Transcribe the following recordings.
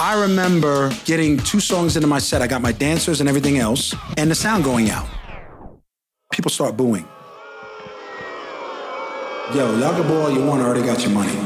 I remember getting two songs into my set. I got my dancers and everything else, and the sound going out. People start booing. Yo, y'all can you want, already got your money.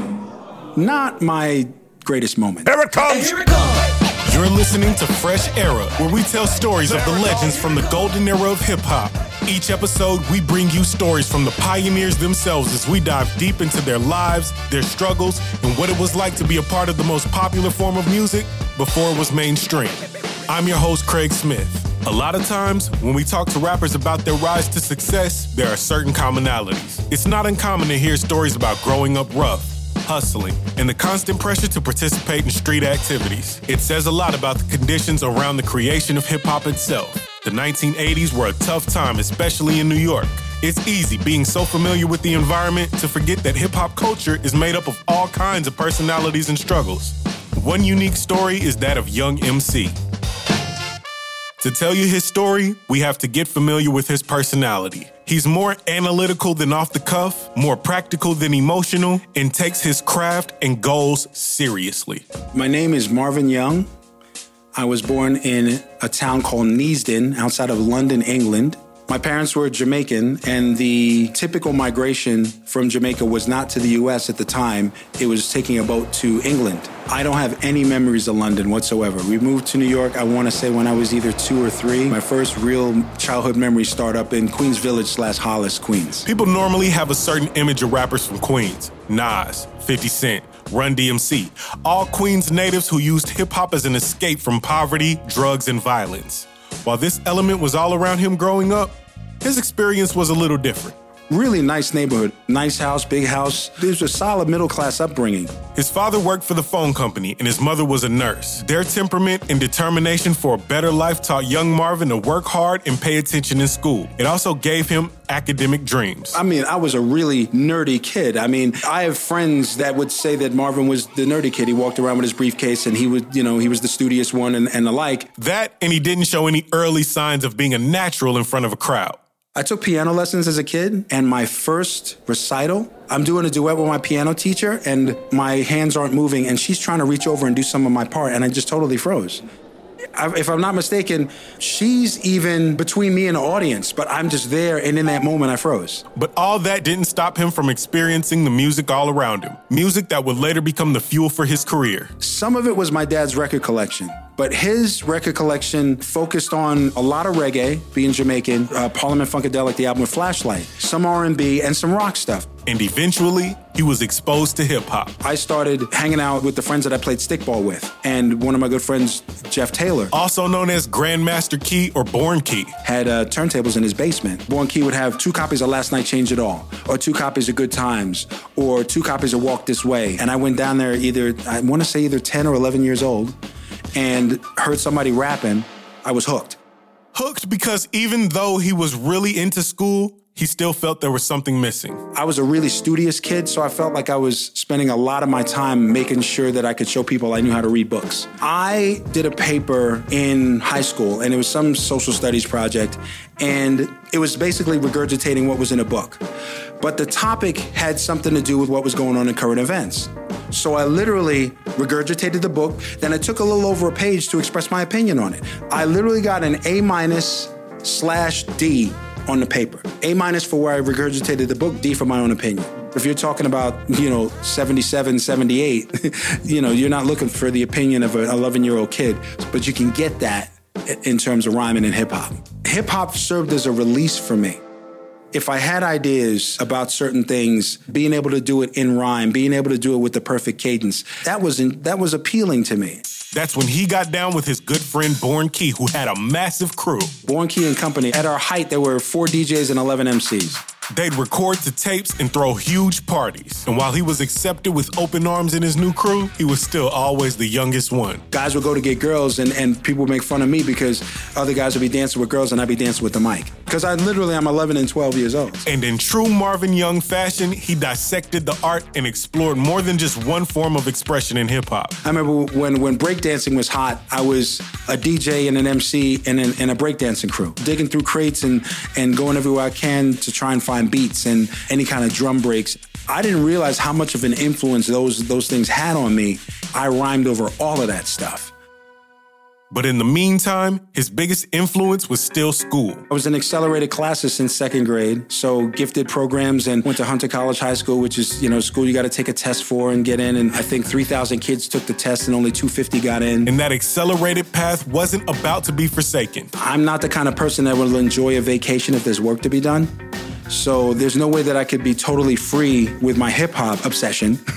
Not my greatest moment. Here it comes! Here it comes. You're listening to Fresh Era, where we tell stories of the legends from the golden era of hip hop. Each episode, we bring you stories from the pioneers themselves as we dive deep into their lives, their struggles, and what it was like to be a part of the most popular form of music before it was mainstream. I'm your host, Craig Smith. A lot of times, when we talk to rappers about their rise to success, there are certain commonalities. It's not uncommon to hear stories about growing up rough hustling, and the constant pressure to participate in street activities. It says a lot about the conditions around the creation of hip hop itself. The 1980s were a tough time, especially in New York. It's easy, being so familiar with the environment, to forget that hip hop culture is made up of all kinds of personalities and struggles. One unique story is that of Young MC. To tell you his story, we have to get familiar with his personality. He's more analytical than off the cuff, more practical than emotional, and takes his craft and goals seriously. My name is Marvin Young. I was born in a town called Neasden outside of London, England. My parents were Jamaican, and the typical migration from Jamaica was not to the US at the time. It was taking a boat to England. I don't have any memories of London whatsoever. We moved to New York, I want to say, when I was either two or three. My first real childhood memories start up in Queens Village slash Hollis, Queens. People normally have a certain image of rappers from Queens Nas, 50 Cent, Run DMC, all Queens natives who used hip hop as an escape from poverty, drugs, and violence. While this element was all around him growing up, his experience was a little different. Really nice neighborhood. Nice house, big house. It was a solid middle class upbringing. His father worked for the phone company and his mother was a nurse. Their temperament and determination for a better life taught young Marvin to work hard and pay attention in school. It also gave him academic dreams. I mean, I was a really nerdy kid. I mean, I have friends that would say that Marvin was the nerdy kid. He walked around with his briefcase and he was, you know, he was the studious one and, and the like. That and he didn't show any early signs of being a natural in front of a crowd. I took piano lessons as a kid, and my first recital, I'm doing a duet with my piano teacher, and my hands aren't moving, and she's trying to reach over and do some of my part, and I just totally froze. I, if I'm not mistaken, she's even between me and the audience, but I'm just there, and in that moment, I froze. But all that didn't stop him from experiencing the music all around him. Music that would later become the fuel for his career. Some of it was my dad's record collection. But his record collection focused on a lot of reggae, being Jamaican, uh, Parliament Funkadelic, the album with Flashlight, some R&B, and some rock stuff. And eventually, he was exposed to hip hop. I started hanging out with the friends that I played stickball with, and one of my good friends, Jeff Taylor, Also known as Grandmaster Key or Born Key. had uh, turntables in his basement. Born Key would have two copies of Last Night Change It All, or two copies of Good Times, or two copies of Walk This Way. And I went down there either, I want to say either 10 or 11 years old, and heard somebody rapping. I was hooked. Hooked because even though he was really into school, he still felt there was something missing. I was a really studious kid, so I felt like I was spending a lot of my time making sure that I could show people I knew how to read books. I did a paper in high school, and it was some social studies project, and it was basically regurgitating what was in a book. But the topic had something to do with what was going on in current events. So I literally regurgitated the book, then I took a little over a page to express my opinion on it. I literally got an A minus slash D on the paper. A minus for where I regurgitated the book, D for my own opinion. If you're talking about, you know, 77, 78, you know, you're not looking for the opinion of an 11 year old kid, but you can get that in terms of rhyming and hip hop. Hip hop served as a release for me. If I had ideas about certain things, being able to do it in rhyme, being able to do it with the perfect cadence, that was that was appealing to me. That's when he got down with his good friend Born Key, who had a massive crew. Born Key and Company, at our height, there were four DJs and 11 MCs. They'd record the tapes and throw huge parties. And while he was accepted with open arms in his new crew, he was still always the youngest one. Guys would go to get girls, and, and people would make fun of me because other guys would be dancing with girls and I'd be dancing with the mic. Because I literally, I'm 11 and 12 years old. And in true Marvin Young fashion, he dissected the art and explored more than just one form of expression in hip hop. I remember when, when breakdancing was hot, I was a DJ and an MC and, an, and a breakdancing crew, digging through crates and, and going everywhere I can to try and find beats and any kind of drum breaks. I didn't realize how much of an influence those those things had on me. I rhymed over all of that stuff. But in the meantime, his biggest influence was still school. I was in accelerated classes since second grade, so gifted programs and went to Hunter College High School, which is, you know, school you got to take a test for and get in. And I think 3,000 kids took the test and only 250 got in. And that accelerated path wasn't about to be forsaken. I'm not the kind of person that will enjoy a vacation if there's work to be done. So there's no way that I could be totally free with my hip hop obsession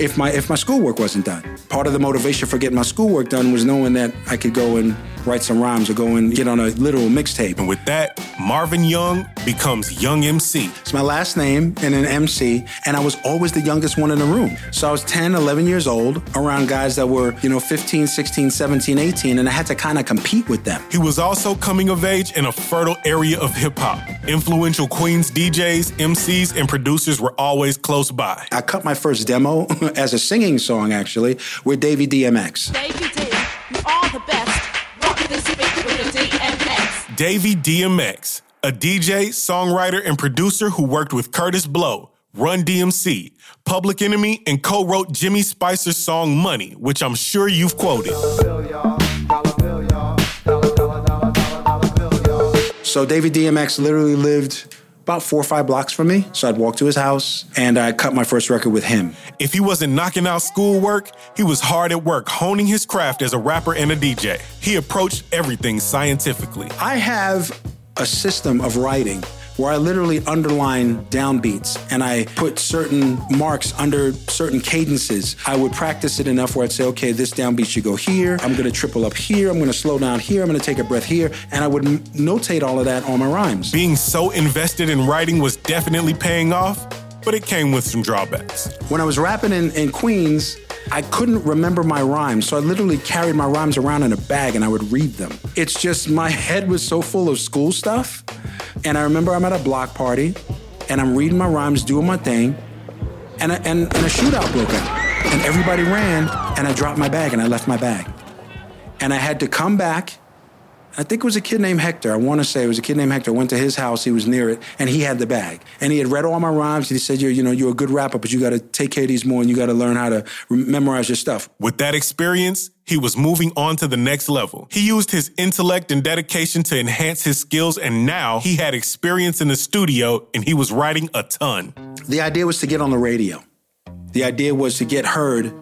if my if my schoolwork wasn't done. Part of the motivation for getting my schoolwork done was knowing that I could go and write some rhymes or go and get on a literal mixtape. And with that, Marvin Young becomes Young MC. It's my last name and an MC, and I was always the youngest one in the room. So I was 10, 11 years old around guys that were, you know, 15, 16, 17, 18, and I had to kind of compete with them. He was also coming of age in a fertile area of hip hop. Influential Queens DJs, MCs, and producers were always close by. I cut my first demo as a singing song, actually, with Davey DMX. Davey D, you are the best. DMX. Davey DMX, a DJ, songwriter, and producer who worked with Kurtis Blow, Run DMC, Public Enemy, and co wrote Jimmy Spicer's song Money, which I'm sure you've quoted. So Davey DMX literally lived about four or five blocks from me. So I'd walk to his house and I cut my first record with him. If he wasn't knocking out schoolwork, he was hard at work honing his craft as a rapper and a DJ. He approached everything scientifically. I have a system of writing where I literally underline downbeats and I put certain marks under certain cadences. I would practice it enough where I'd say, okay, this downbeat should go here. I'm gonna triple up here. I'm gonna slow down here. I'm gonna take a breath here. And I would m- notate all of that on my rhymes. Being so invested in writing was definitely paying off, but it came with some drawbacks. When I was rapping in, in Queens, I couldn't remember my rhymes, so I literally carried my rhymes around in a bag and I would read them. It's just my head was so full of school stuff. And I remember I'm at a block party and I'm reading my rhymes, doing my thing, and a, and, and a shootout broke out. And everybody ran, and I dropped my bag and I left my bag. And I had to come back. I think it was a kid named Hector. I want to say it was a kid named Hector. I went to his house. He was near it, and he had the bag. And he had read all my rhymes. And he said, "You're, you know, you're a good rapper, but you got to take care of these more, and you got to learn how to memorize your stuff." With that experience, he was moving on to the next level. He used his intellect and dedication to enhance his skills, and now he had experience in the studio and he was writing a ton. The idea was to get on the radio. The idea was to get heard.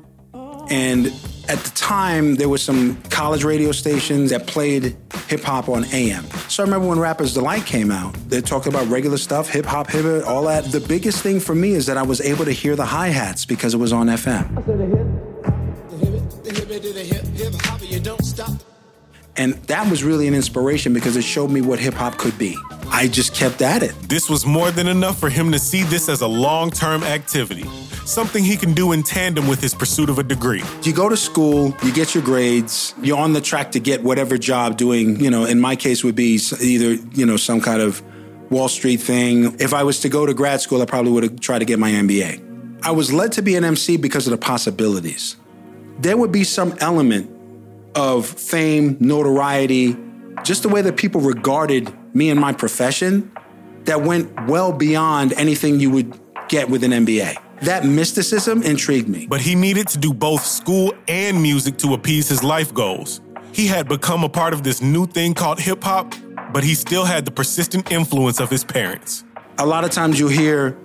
And at the time, there were some college radio stations that played hip hop on AM. So I remember when Rappers Delight came out, they talked about regular stuff, hip hop, hip hop, all that. The biggest thing for me is that I was able to hear the hi hats because it was on FM. And that was really an inspiration because it showed me what hip hop could be. I just kept at it. This was more than enough for him to see this as a long term activity, something he can do in tandem with his pursuit of a degree. You go to school, you get your grades, you're on the track to get whatever job doing, you know, in my case would be either, you know, some kind of Wall Street thing. If I was to go to grad school, I probably would have tried to get my MBA. I was led to be an MC because of the possibilities. There would be some element of fame, notoriety, just the way that people regarded me and my profession that went well beyond anything you would get with an MBA. That mysticism intrigued me. But he needed to do both school and music to appease his life goals. He had become a part of this new thing called hip hop, but he still had the persistent influence of his parents. A lot of times you hear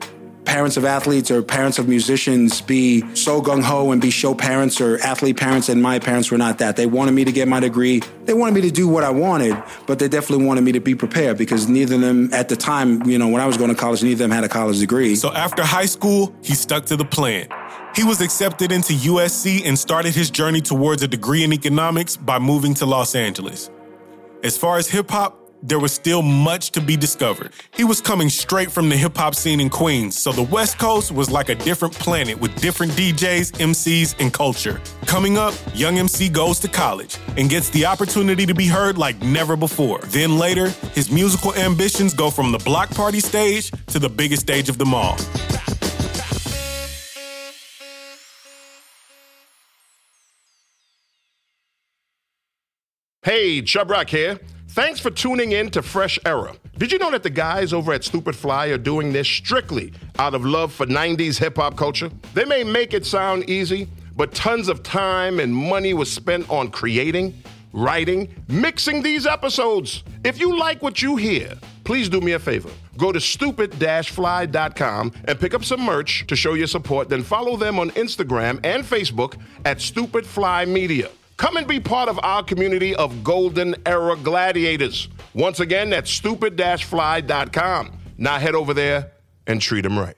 parents of athletes or parents of musicians be so gung ho and be show parents or athlete parents, and my parents were not that. They wanted me to get my degree. They wanted me to do what I wanted, but they definitely wanted me to be prepared because neither of them, at the time, you know, when I was going to college, neither of them had a college degree. So after high school, he stuck to the plan. He was accepted into USC and started his journey towards a degree in economics by moving to Los Angeles. As far as hip hop, there was still much to be discovered. He was coming straight from the hip hop scene in Queens, so the West Coast was like a different planet with different DJs, MCs, and culture. Coming up, Young MC goes to college and gets the opportunity to be heard like never before. Then later, his musical ambitions go from the block party stage to the biggest stage of them all. Hey, Chubb Rock here. Thanks for tuning in to Fresh Era. Did you know that the guys over at Stupid Fly are doing this strictly out of love for 90s hip hop culture? They may make it sound easy, but tons of time and money was spent on creating, writing, mixing these episodes. If you like what you hear, please do me a favor. Go to stupid-fly.com and pick up some merch to show your support. Then follow them on Instagram and Facebook at Stupid Fly Media. Come and be part of our community of golden era gladiators. Once again, that's stupid-fly.com. Now head over there and treat them right.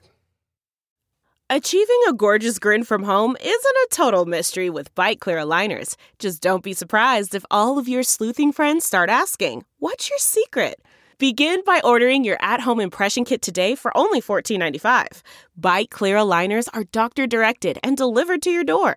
Achieving a gorgeous grin from home isn't a total mystery with Byte Clear aligners. Just don't be surprised if all of your sleuthing friends start asking, "What's your secret?" Begin by ordering your at-home impression kit today for only $14.95. Byte Clear aligners are doctor-directed and delivered to your door.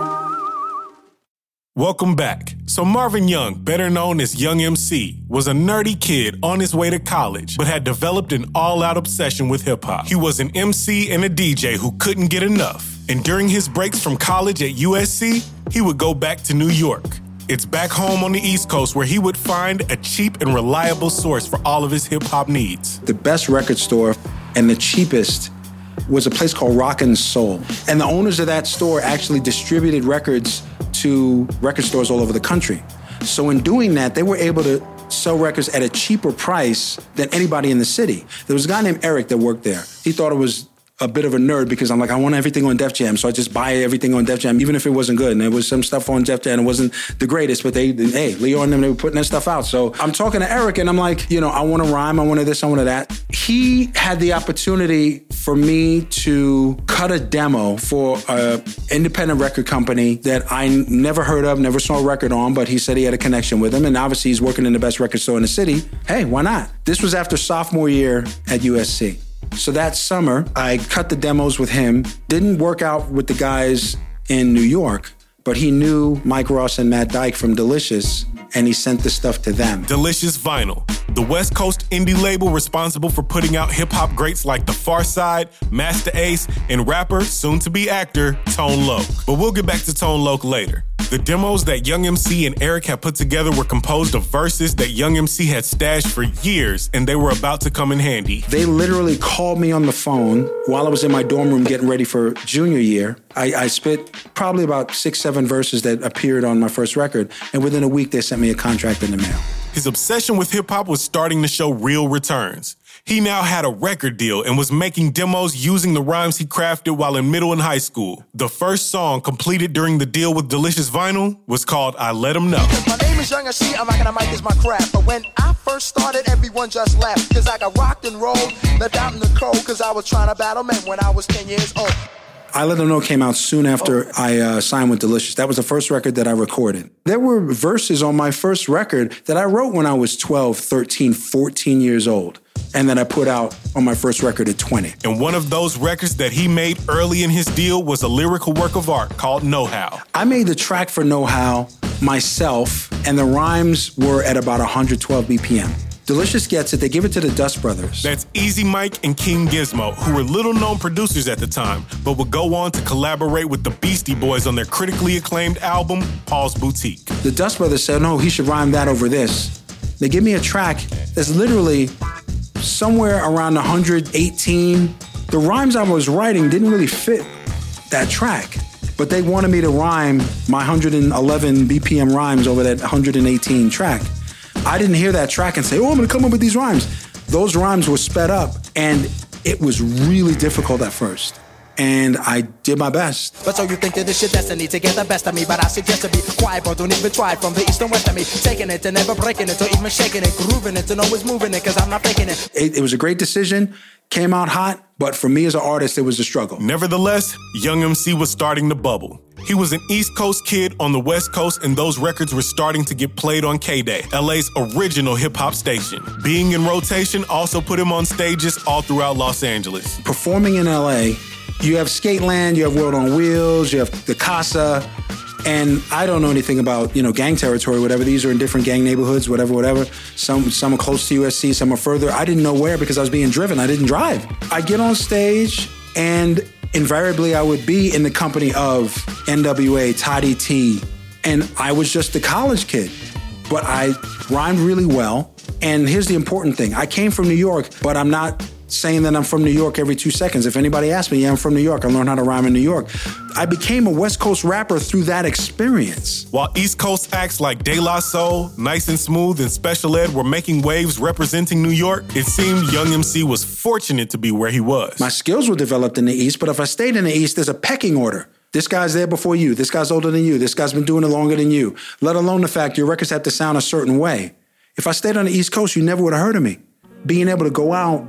Welcome back. So, Marvin Young, better known as Young MC, was a nerdy kid on his way to college, but had developed an all out obsession with hip hop. He was an MC and a DJ who couldn't get enough. And during his breaks from college at USC, he would go back to New York. It's back home on the East Coast where he would find a cheap and reliable source for all of his hip hop needs. The best record store and the cheapest was a place called Rockin' Soul. And the owners of that store actually distributed records to record stores all over the country. So in doing that, they were able to sell records at a cheaper price than anybody in the city. There was a guy named Eric that worked there. He thought it was a bit of a nerd because I'm like, I want everything on Def Jam. So I just buy everything on Def Jam, even if it wasn't good. And there was some stuff on Def Jam it wasn't the greatest, but they, hey, Leo and them, they were putting that stuff out. So I'm talking to Eric and I'm like, you know, I want to rhyme. I want to this, I want to that. He had the opportunity for me to cut a demo for an independent record company that I never heard of, never saw a record on, but he said he had a connection with him. And obviously he's working in the best record store in the city. Hey, why not? This was after sophomore year at USC. So that summer, I cut the demos with him. Didn't work out with the guys in New York, but he knew Mike Ross and Matt Dyke from Delicious, and he sent the stuff to them. Delicious Vinyl, the West Coast indie label responsible for putting out hip hop greats like The Pharcyde, Masta Ace, and rapper, soon to be actor, Tone Loc. But we'll get back to Tone Loc later. The demos that Young MC and Eric had put together were composed of verses that Young MC had stashed for years, and they were about to come in handy. They literally called me on the phone while I was in my dorm room getting ready for junior year. I, I spit probably about six, seven verses that appeared on my first record, and within a week they sent me a contract in the mail. His obsession with hip hop was starting to show real returns. He now had a record deal and was making demos using the rhymes he crafted while in middle and high school. The first song completed during the deal with Delicious Vinyl was called I Let Him Know. My name is Young MC, I'm rocking a mic is my craft. But when I first started, everyone just laughed. Cause I got rocked and rolled, left out in the cold, cause I was trying to battle men when I was 10 years old. I Let Them Know came out soon after I uh, signed with Delicious. That was the first record that I recorded. There were verses on my first record that I wrote when I was 12, 13, 14 years old and that I put out on my first record at 20. And one of those records that he made early in his deal was a lyrical work of art called Know How. I made the track for Know How myself, and the rhymes were at about 112 BPM. Delicious gets it. They give it to the Dust Brothers. That's E.Z. Mike and King Gizmo, who were little known producers at the time, but would go on to collaborate with the Beastie Boys on their critically acclaimed album, Paul's Boutique. The Dust Brothers said, no, he should rhyme that over this. They give me a track that's literally somewhere around 118. The rhymes I was writing didn't really fit that track, but they wanted me to rhyme my 111 BPM rhymes over that 118 track. I didn't hear that track and say, oh, I'm gonna come up with these rhymes. Those rhymes were sped up, and it was really difficult at first. and I did my best. But so you think that this shit destiny to get the best of me But I suggest to be quiet, but don't even try it From the east and west of me Taking it and never breaking it Or even shaking it, grooving it And always moving it Cause I'm not faking it It, it was a great decision, came out hot, but for me as an artist, it was a struggle. Nevertheless, Young MC was starting to bubble. He was an East Coast kid on the West Coast, and those records were starting to get played on K Day, LA's original hip hop station. Being in rotation also put him on stages all throughout Los Angeles. Performing in LA, you have Skateland, you have World on Wheels, you have the Casa, and I don't know anything about you know gang territory, whatever. These are in different gang neighborhoods, whatever, whatever. Some some are close to USC, some are further. I didn't know where because I was being driven. I didn't drive. I get on stage and invariably I would be in the company of NWA, Toddy Tee, and I was just a college kid, but I rhymed really well. And here's the important thing: I came from New York, but I'm not saying that I'm from New York every two seconds. If anybody asks me, yeah, I'm from New York. I learned how to rhyme in New York. I became a West Coast rapper through that experience. While East Coast acts like De La Soul, Nice and Smooth, and Special Ed were making waves representing New York, it seemed Young MC was fortunate to be where he was. My skills were developed in the East, but if I stayed in the East, there's a pecking order. This guy's there before you. This guy's older than you. This guy's been doing it longer than you. Let alone the fact your records have to sound a certain way. If I stayed on the East Coast, you never would have heard of me. Being able to go out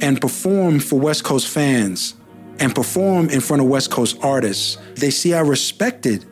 and perform for West Coast fans and perform in front of West Coast artists, they see I respected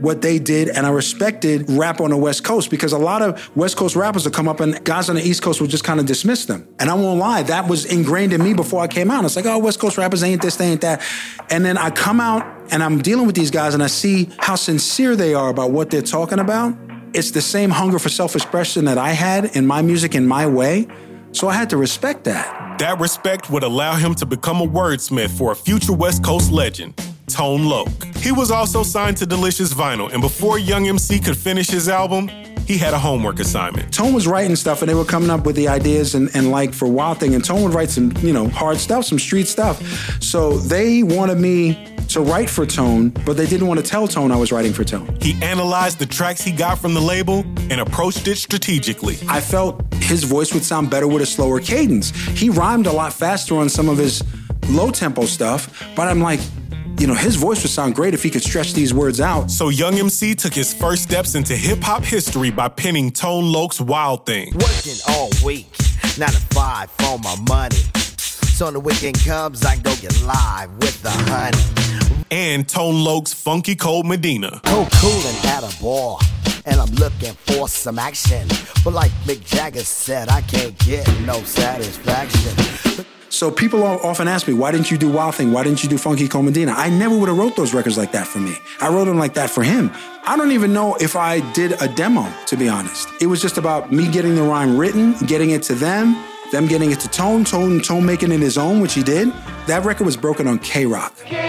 what they did and I respected rap on the West Coast because a lot of West Coast rappers would come up and guys on the East Coast would just kind of dismiss them. And I won't lie, that was ingrained in me before I came out. It's like, oh, West Coast rappers ain't this, they ain't that. And then I come out and I'm dealing with these guys and I see how sincere they are about what they're talking about. It's the same hunger for self expression that I had in my music in my way. So I had to respect that. That respect would allow him to become a wordsmith for a future West Coast legend, Tone Loc. He was also signed to Delicious Vinyl, and before Young MC could finish his album, he had a homework assignment. Tone was writing stuff and they were coming up with the ideas and, and like for Wild Thing. And Tone would write some, you know, hard stuff, some street stuff. So they wanted me to write for Tone, but they didn't want to tell Tone I was writing for Tone. He analyzed the tracks he got from the label and approached it strategically. I felt his voice would sound better with a slower cadence. He rhymed a lot faster on some of his low tempo stuff, but I'm like, you know, his voice would sound great if he could stretch these words out. So Young MC took his first steps into hip hop history by penning Tone Loc's Wild Thing. Working all week, nine to five for my money. So when the weekend comes, I go get live with the honey. And Tone Loc's Funky Cold Medina. Cold coolin' at a bar, and I'm looking for some action. But like Mick Jagger said, I can't get no satisfaction. So people often ask me, why didn't you do Wild Thing? Why didn't you do Funky Cole Medina? I never would have wrote those records like that for me. I wrote them like that for him. I don't even know if I did a demo, to be honest. It was just about me getting the rhyme written, getting it to them, them getting it to Tone, Tone, Tone making in his own, which he did. That record was broken on KROQ.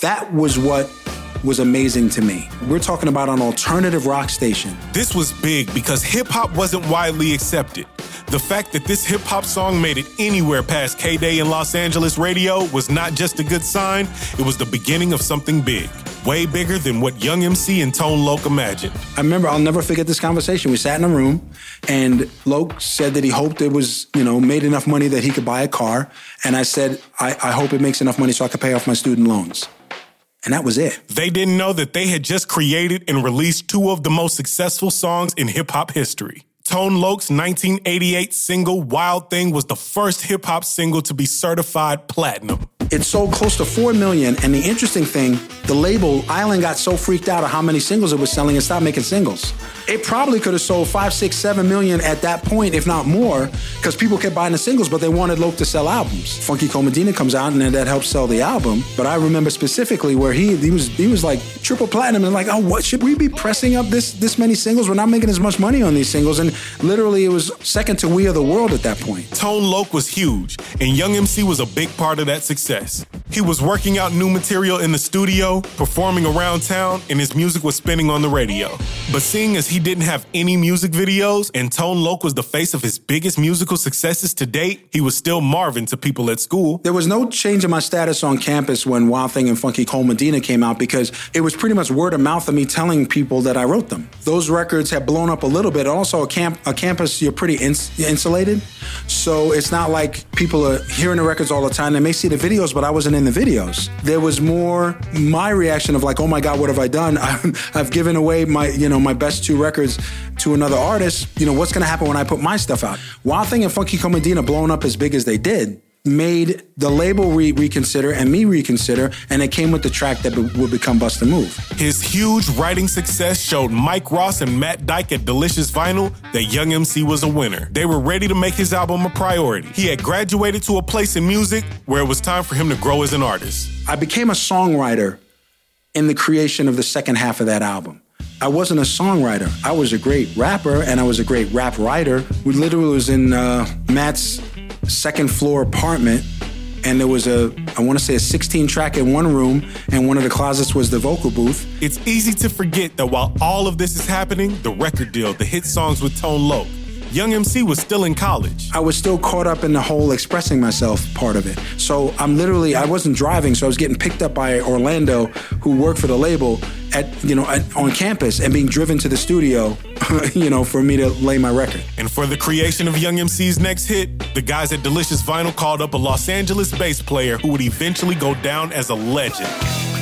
That was what was amazing to me. We're talking about an alternative rock station. This was big because hip hop wasn't widely accepted. The fact that this hip hop song made it anywhere past K Day in Los Angeles radio was not just a good sign, it was the beginning of something big. Way bigger than what Young MC and Tone Loc imagined. I remember, I'll never forget this conversation. We sat in a room, and Loc said that he hoped it was, you know, made enough money that he could buy a car. And I said, I, I hope it makes enough money so I could pay off my student loans. And that was it. They didn't know that they had just created and released two of the most successful songs in hip hop history. Tone Loc's 1988 single Wild Thing was the first hip hop single to be certified platinum. It sold close to 4 million. And the interesting thing, the label, Island got so freaked out of how many singles it was selling and stopped making singles. It probably could have sold five, six, seven million at that point, if not more, because people kept buying the singles, but they wanted Loc to sell albums. Funky Cole Medina comes out and that helps sell the album. But I remember specifically where he he was he was like triple platinum and like, oh, what should we be pressing up this this many singles? We're not making as much money on these singles. And literally it was second to We Are the World at that point. Tone Loc was huge, and Young MC was a big part of that success success. He was working out new material in the studio, performing around town, and his music was spinning on the radio. But seeing as he didn't have any music videos, and Tone Loc was the face of his biggest musical successes to date, he was still Marvin to people at school. There was no change in my status on campus when Wild Thing and Funky Cole Medina came out because it was pretty much word of mouth of me telling people that I wrote them. those records have blown up a little bit. Also, a camp, a campus, you're pretty ins- insulated, so it's not like people are hearing the records all the time. They may see the videos, but I wasn't in the videos. There was more my reaction of like, oh my god, what have I done? I've given away my, you know, my best two records to another artist. You know, what's gonna happen when I put my stuff out? Wild Thing and Funky Comedina blowing up as big as they did made the label re- reconsider and me reconsider, and it came with the track that be- would become Bust a Move. His huge writing success showed Mike Ross and Matt Dyke at Delicious Vinyl that Young MC was a winner. They were ready to make his album a priority. He had graduated to a place in music where it was time for him to grow as an artist. I became a songwriter in the creation of the second half of that album. I wasn't a songwriter. I was a great rapper and I was a great rap writer. We literally was in uh, Matt's second floor apartment and there was a I want to say a 16 track in one room and one of the closets was the vocal booth. It's easy to forget that while all of this is happening, the record deal, the hit songs with Tone Loc, Young MC was still in college. I was still caught up in the whole expressing myself part of it. So I'm literally I wasn't driving, so I was getting picked up by Orlando, who worked for the label at you know at, on campus, and being driven to the studio, you know, for me to lay my record. And for the creation of Young MC's next hit, the guys at Delicious Vinyl called up a Los Angeles bass player who would eventually go down as a legend.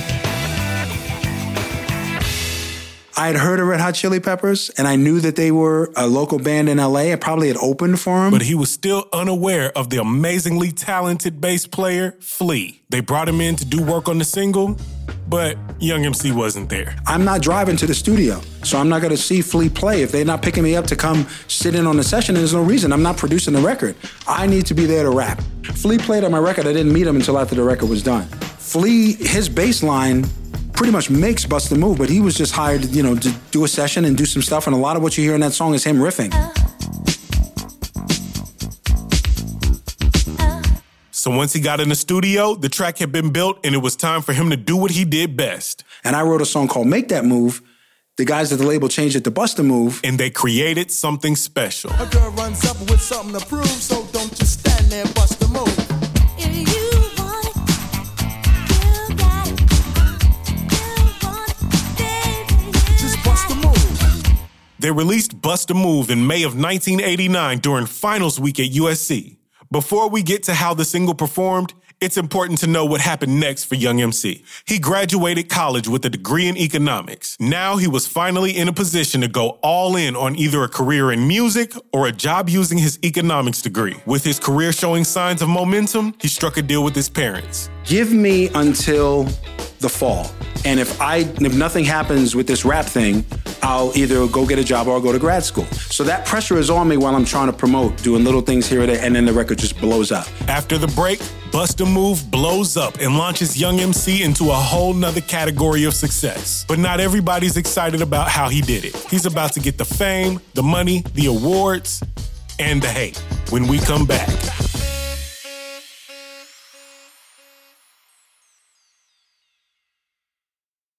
I had heard of Red Hot Chili Peppers, and I knew that they were a local band in LA. I probably had opened for them. But he was still unaware of the amazingly talented bass player, Flea. They brought him in to do work on the single, but Young MC wasn't there. I'm not driving to the studio, so I'm not going to see Flea play. If they're not picking me up to come sit in on the session, there's no reason. I'm not producing the record. I need to be there to rap. Flea played on my record. I didn't meet him until after the record was done. Flea, his bass line pretty much makes Bust a Move, but he was just hired, you know, to do a session and do some stuff. And a lot of what you hear in that song is him riffing. So once he got in the studio, the track had been built and it was time for him to do what he did best. And I wrote a song called Make That Move. The guys at the label changed it to Bust a Move. And they created something special. A girl runs up with something to prove, so don't They released Bust a Move in May of 1989 during finals week at USC. Before we get to how the single performed, it's important to know what happened next for Young MC. He graduated college with a degree in economics. Now he was finally in a position to go all in on either a career in music or a job using his economics degree. With his career showing signs of momentum, he struck a deal with his parents. Give me until the fall. And if I if nothing happens with this rap thing, I'll either go get a job or I'll go to grad school. So that pressure is on me while I'm trying to promote, doing little things here and there, and then the record just blows up. After the break, Bust a Move blows up and launches Young MC into a whole nother category of success. But not everybody's excited about how he did it. He's about to get the fame, the money, the awards, and the hate when we come back.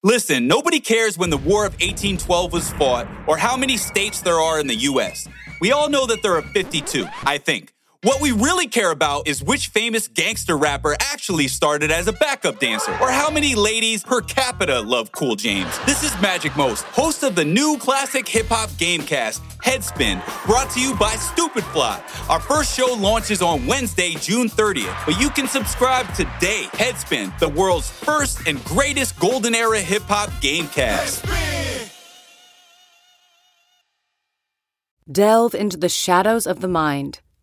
Listen, nobody cares when the War of 1812 was fought or how many states there are in the US. We all know that there are 52, I think. What we really care about is which famous gangster rapper actually started as a backup dancer, or how many ladies per capita love Cool James. This is Magic Most, host of the new classic hip hop gamecast, Headspin, brought to you by Stupid Fly. Our first show launches on Wednesday, June 30th, but you can subscribe today. Headspin, the world's first and greatest golden era hip hop gamecast. Delve into the shadows of the mind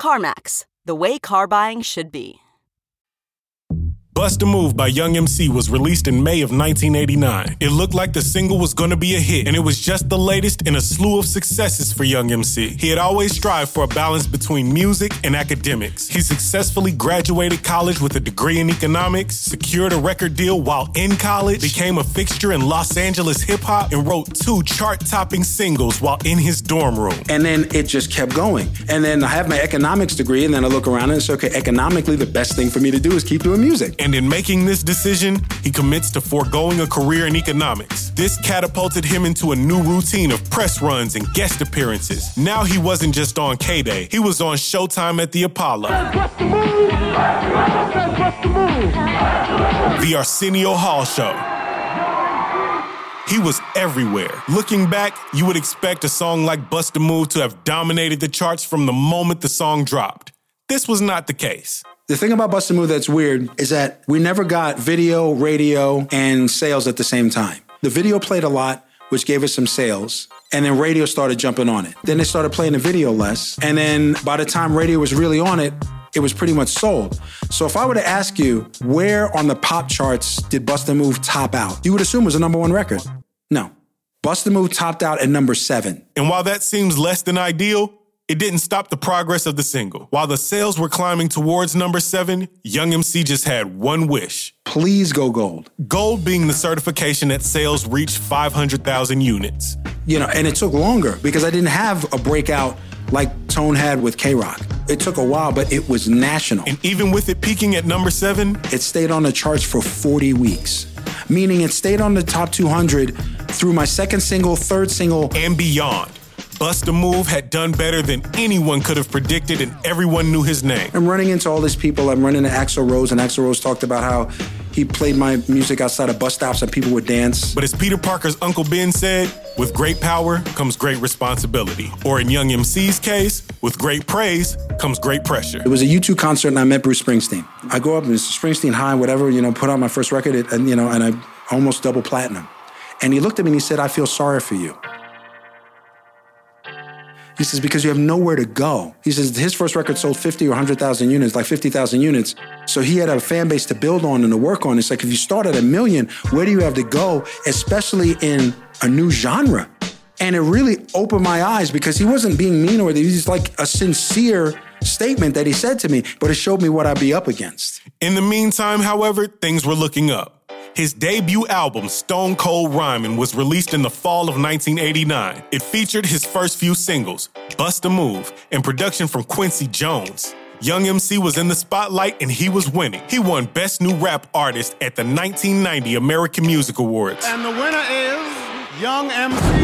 CarMax, the way car buying should be. Bust a Move by Young MC was released in May of 1989. It looked like the single was going to be a hit, and it was just the latest in a slew of successes for Young MC. He had always strived for a balance between music and academics. He successfully graduated college with a degree in economics, secured a record deal while in college, became a fixture in Los Angeles hip hop, and wrote two chart topping singles while in his dorm room. And then it just kept going. And then I have my economics degree, and then I look around and it's okay, economically, the best thing for me to do is keep doing music. And in making this decision, he commits to foregoing a career in economics. This catapulted him into a new routine of press runs and guest appearances. Now he wasn't just on K Day, he was on Showtime at the Apollo. The Arsenio Hall Show. He was everywhere. Looking back, you would expect a song like Bust a Move to have dominated the charts from the moment the song dropped. This was not the case. The thing about Bust a Move that's weird is that we never got video, radio, and sales at the same time. The video played a lot, which gave us some sales. And then radio started jumping on it. Then they started playing the video less. And then by the time radio was really on it, it was pretty much sold. So if I were to ask you, where on the pop charts did Bust a Move top out? You would assume it was a number one record. No. Bust a Move topped out at number seven. And while that seems less than ideal, it didn't stop the progress of the single. While the sales were climbing towards number seven, Young MC just had one wish. Please go gold. Gold being the certification that sales reached 500,000 units. You know, and it took longer because I didn't have a breakout like Tone had with KROQ. It took a while, but it was national. And even with it peaking at number seven, it stayed on the charts for 40 weeks, meaning it stayed on the top 200 through my second single, third single, and beyond. Bust a Move had done better than anyone could have predicted, and everyone knew his name. I'm running into all these people. I'm running into Axl Rose, and Axl Rose talked about how he played my music outside of bus stops and people would dance. But as Peter Parker's Uncle Ben said, with great power comes great responsibility. Or in Young MC's case, with great praise comes great pressure. It was a U2 concert and I met Bruce Springsteen. I go up and it's Springsteen High, whatever, you know, put out my first record and, you know, and I almost double platinum. And he looked at me and he said, I feel sorry for you. He says, because you have nowhere to go. He says his first record sold 50 or 100,000 units, like 50,000 units. So he had a fan base to build on and to work on. It's like if you start at a million, where do you have to go, especially in a new genre? And it really opened my eyes because he wasn't being mean or he was like a sincere statement that he said to me, but it showed me what I'd be up against. In the meantime, however, things were looking up. His debut album, Stone Cold Rhymin', was released in the fall of 1989. It featured his first few singles, Bust a Move, and production from Quincy Jones. Young MC was in the spotlight and he was winning. He won Best New Rap Artist at the 1990 American Music Awards. And the winner is Young MC.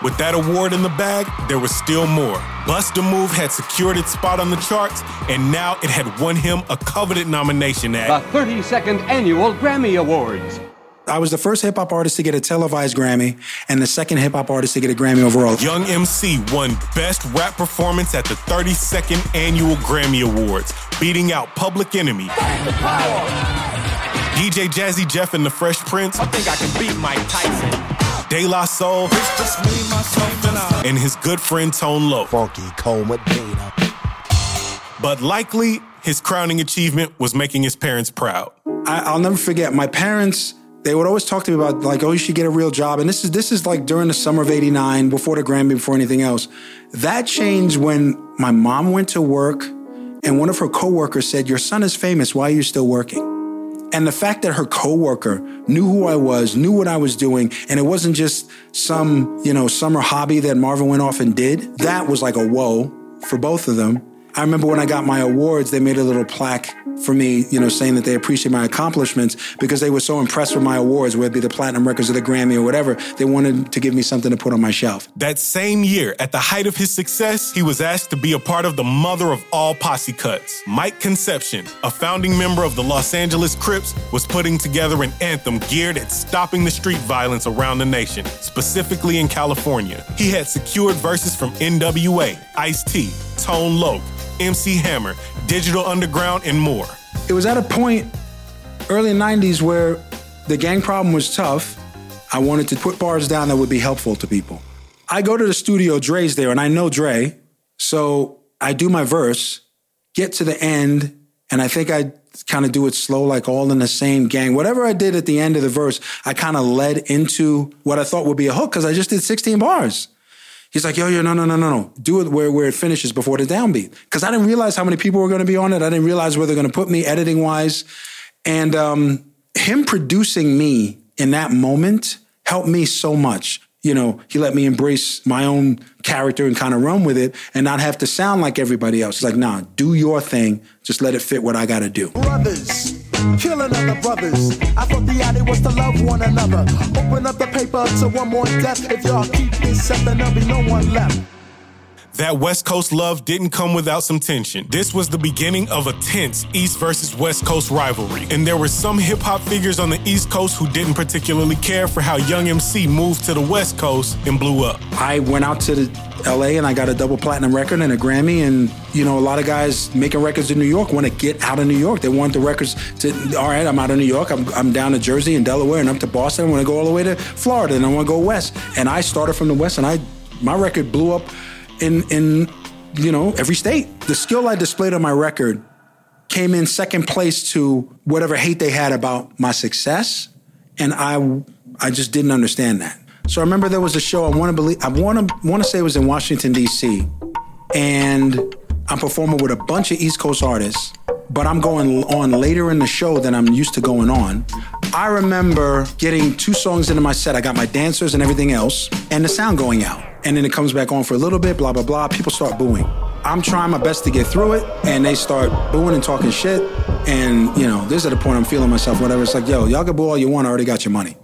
With that award in the bag, there was still more. Bust a Move had secured its spot on the charts, and now it had won him a coveted nomination at the 32nd Annual Grammy Awards. I was the first hip hop artist to get a televised Grammy and the second hip hop artist to get a Grammy overall. Young MC won Best Rap Performance at the 32nd Annual Grammy Awards, beating out Public Enemy. DJ Jazzy Jeff and the Fresh Prince. I think I can beat Mike Tyson. De La Soul, and his good friend Tone Loc. Funky Coma Data. But likely, his crowning achievement was making his parents proud. I, will never forget my parents. They would always talk to me about like, oh, you should get a real job. And this is this is like during the summer of '89, before the Grammy, before anything else. That changed when my mom went to work, and one of her coworkers said, "Your son is famous. Why are you still working?" And the fact that her coworker knew who I was, knew what I was doing, and it wasn't just some, you know, summer hobby that Marvin went off and did, that was like a whoa for both of them. I remember when I got my awards, they made a little plaque for me, you know, saying that they appreciate my accomplishments because they were so impressed with my awards, whether it be the platinum records or the Grammy or whatever. They wanted to give me something to put on my shelf. That same year, at the height of his success, he was asked to be a part of the mother of all posse cuts. Mike Concepcion, a founding member of the Los Angeles Crips, was putting together an anthem geared at stopping the street violence around the nation, specifically in California. He had secured verses from NWA, Ice T, Tone Loc, MC Hammer, Digital Underground, and more. It was at a point early 90s where the gang problem was tough I wanted to put bars down that would be helpful to people. I go to the studio, Dre's there, and I know Dre. So I do my verse, get to the end, and I think I kind of do it slow, like all in the same gang. Whatever I did at the end of the verse, I kind of led into what I thought would be a hook because I just did 16 bars. He's like, yo, yo, no, no, no, no, no. Do it where, where it finishes before the downbeat. Because I didn't realize how many people were going to be on it. I didn't realize where they're going to put me editing wise. And um, him producing me in that moment helped me so much. You know, he let me embrace my own character and kind of run with it and not have to sound like everybody else. He's like, nah, do your thing. Just let it fit what I got to do. Brothers, killing other brothers. I thought the idea was to love one another. Open up the paper to one more death. If y'all keep this up, then there'll be no one left. That West Coast love didn't come without some tension. This was the beginning of a tense East versus West Coast rivalry. And there were some hip hop figures on the East Coast who didn't particularly care for how Young MC moved to the West Coast and blew up. I went out to the LA and I got a double platinum record and a Grammy. And, you know, a lot of guys making records in New York want to get out of New York. They want the records to, all right, I'm out of New York. I'm, I'm down to Jersey and Delaware and up to Boston. I want to go all the way to Florida and I want to go west. And I started from the west and I, my record blew up in in you know every state. The skill I displayed on my record came in second place to whatever hate they had about my success, and I I just didn't understand that. So I remember there was a show I want to believe I want to want to say it was in Washington D.C. and I'm performing with a bunch of East Coast artists, but I'm going on later in the show than I'm used to going on. I remember getting two songs into my set. I got my dancers and everything else, and the sound going out. And then it comes back on for a little bit, blah, blah, blah. People start booing. I'm trying my best to get through it, and they start booing and talking shit. And, you know, this is at the point I'm feeling myself, whatever. It's like, yo, y'all can boo all you want. I already got your money.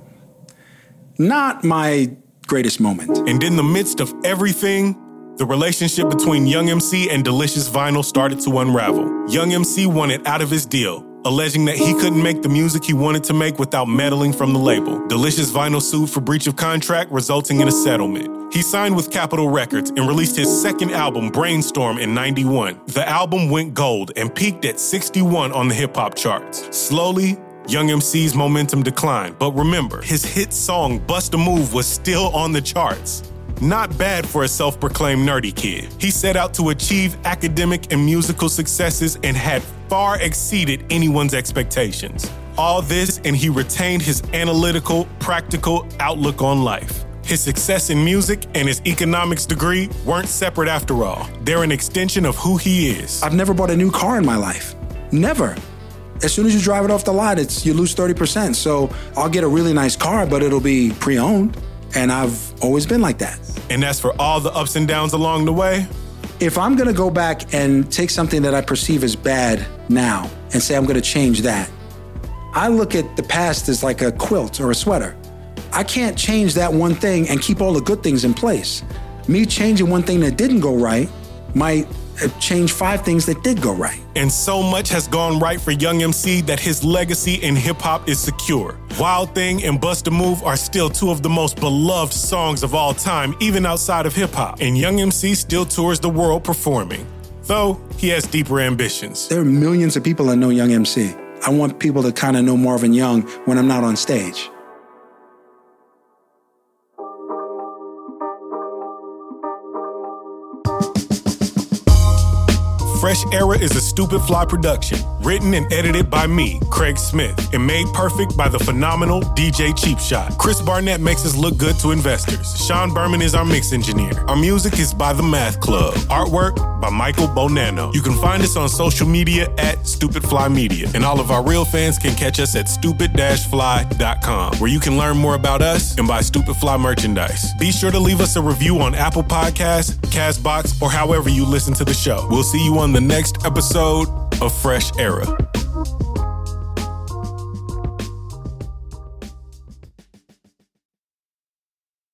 Not my greatest moment. And in the midst of everything, the relationship between Young MC and Delicious Vinyl started to unravel. Young MC wanted out of his deal, alleging that he couldn't make the music he wanted to make without meddling from the label. Delicious Vinyl sued for breach of contract, resulting in a settlement. He signed with Capitol Records and released his second album, Brainstorm, in 91. The album went gold and peaked at 61 on the hip hop charts. Slowly, Young MC's momentum declined, but remember, his hit song Bust a Move was still on the charts. Not bad for a self proclaimed nerdy kid. He set out to achieve academic and musical successes and had far exceeded anyone's expectations. All this, and he retained his analytical, practical outlook on life. His success in music and his economics degree weren't separate after all. They're an extension of who he is. I've never bought a new car in my life. Never. As soon as you drive it off the lot, it's you lose 30%. So I'll get a really nice car, but it'll be pre-owned. And I've always been like that. And that's for all the ups and downs along the way. If I'm gonna go back and take something that I perceive as bad now and say I'm gonna change that, I look at the past as like a quilt or a sweater. I can't change that one thing and keep all the good things in place. Me changing one thing that didn't go right might Uh, change five things that did go right. And so much has gone right for Young MC that his legacy in hip hop is secure. Wild Thing and Bust a Move are still two of the most beloved songs of all time, even outside of hip hop. And Young MC still tours the world performing, though he has deeper ambitions. There are millions of people that know Young MC. I want people to kind of know Marvin Young when I'm not on stage. Fresh Era is a Stupid Fly production, written and edited by me, Craig Smith, and made perfect by the phenomenal DJ Cheap Shot. Chris Barnett makes us look good to investors. Sean Berman is our mix engineer. Our music is by The Math Club. Artwork by Michael Bonanno. You can find us on social media at Stupid Fly Media, and all of our real fans can catch us at stupid-fly.com, where you can learn more about us and buy Stupid Fly merchandise. Be sure to leave us a review on Apple Podcasts, Castbox, or however you listen to the show. We'll see you on the next episode of Fresh Era.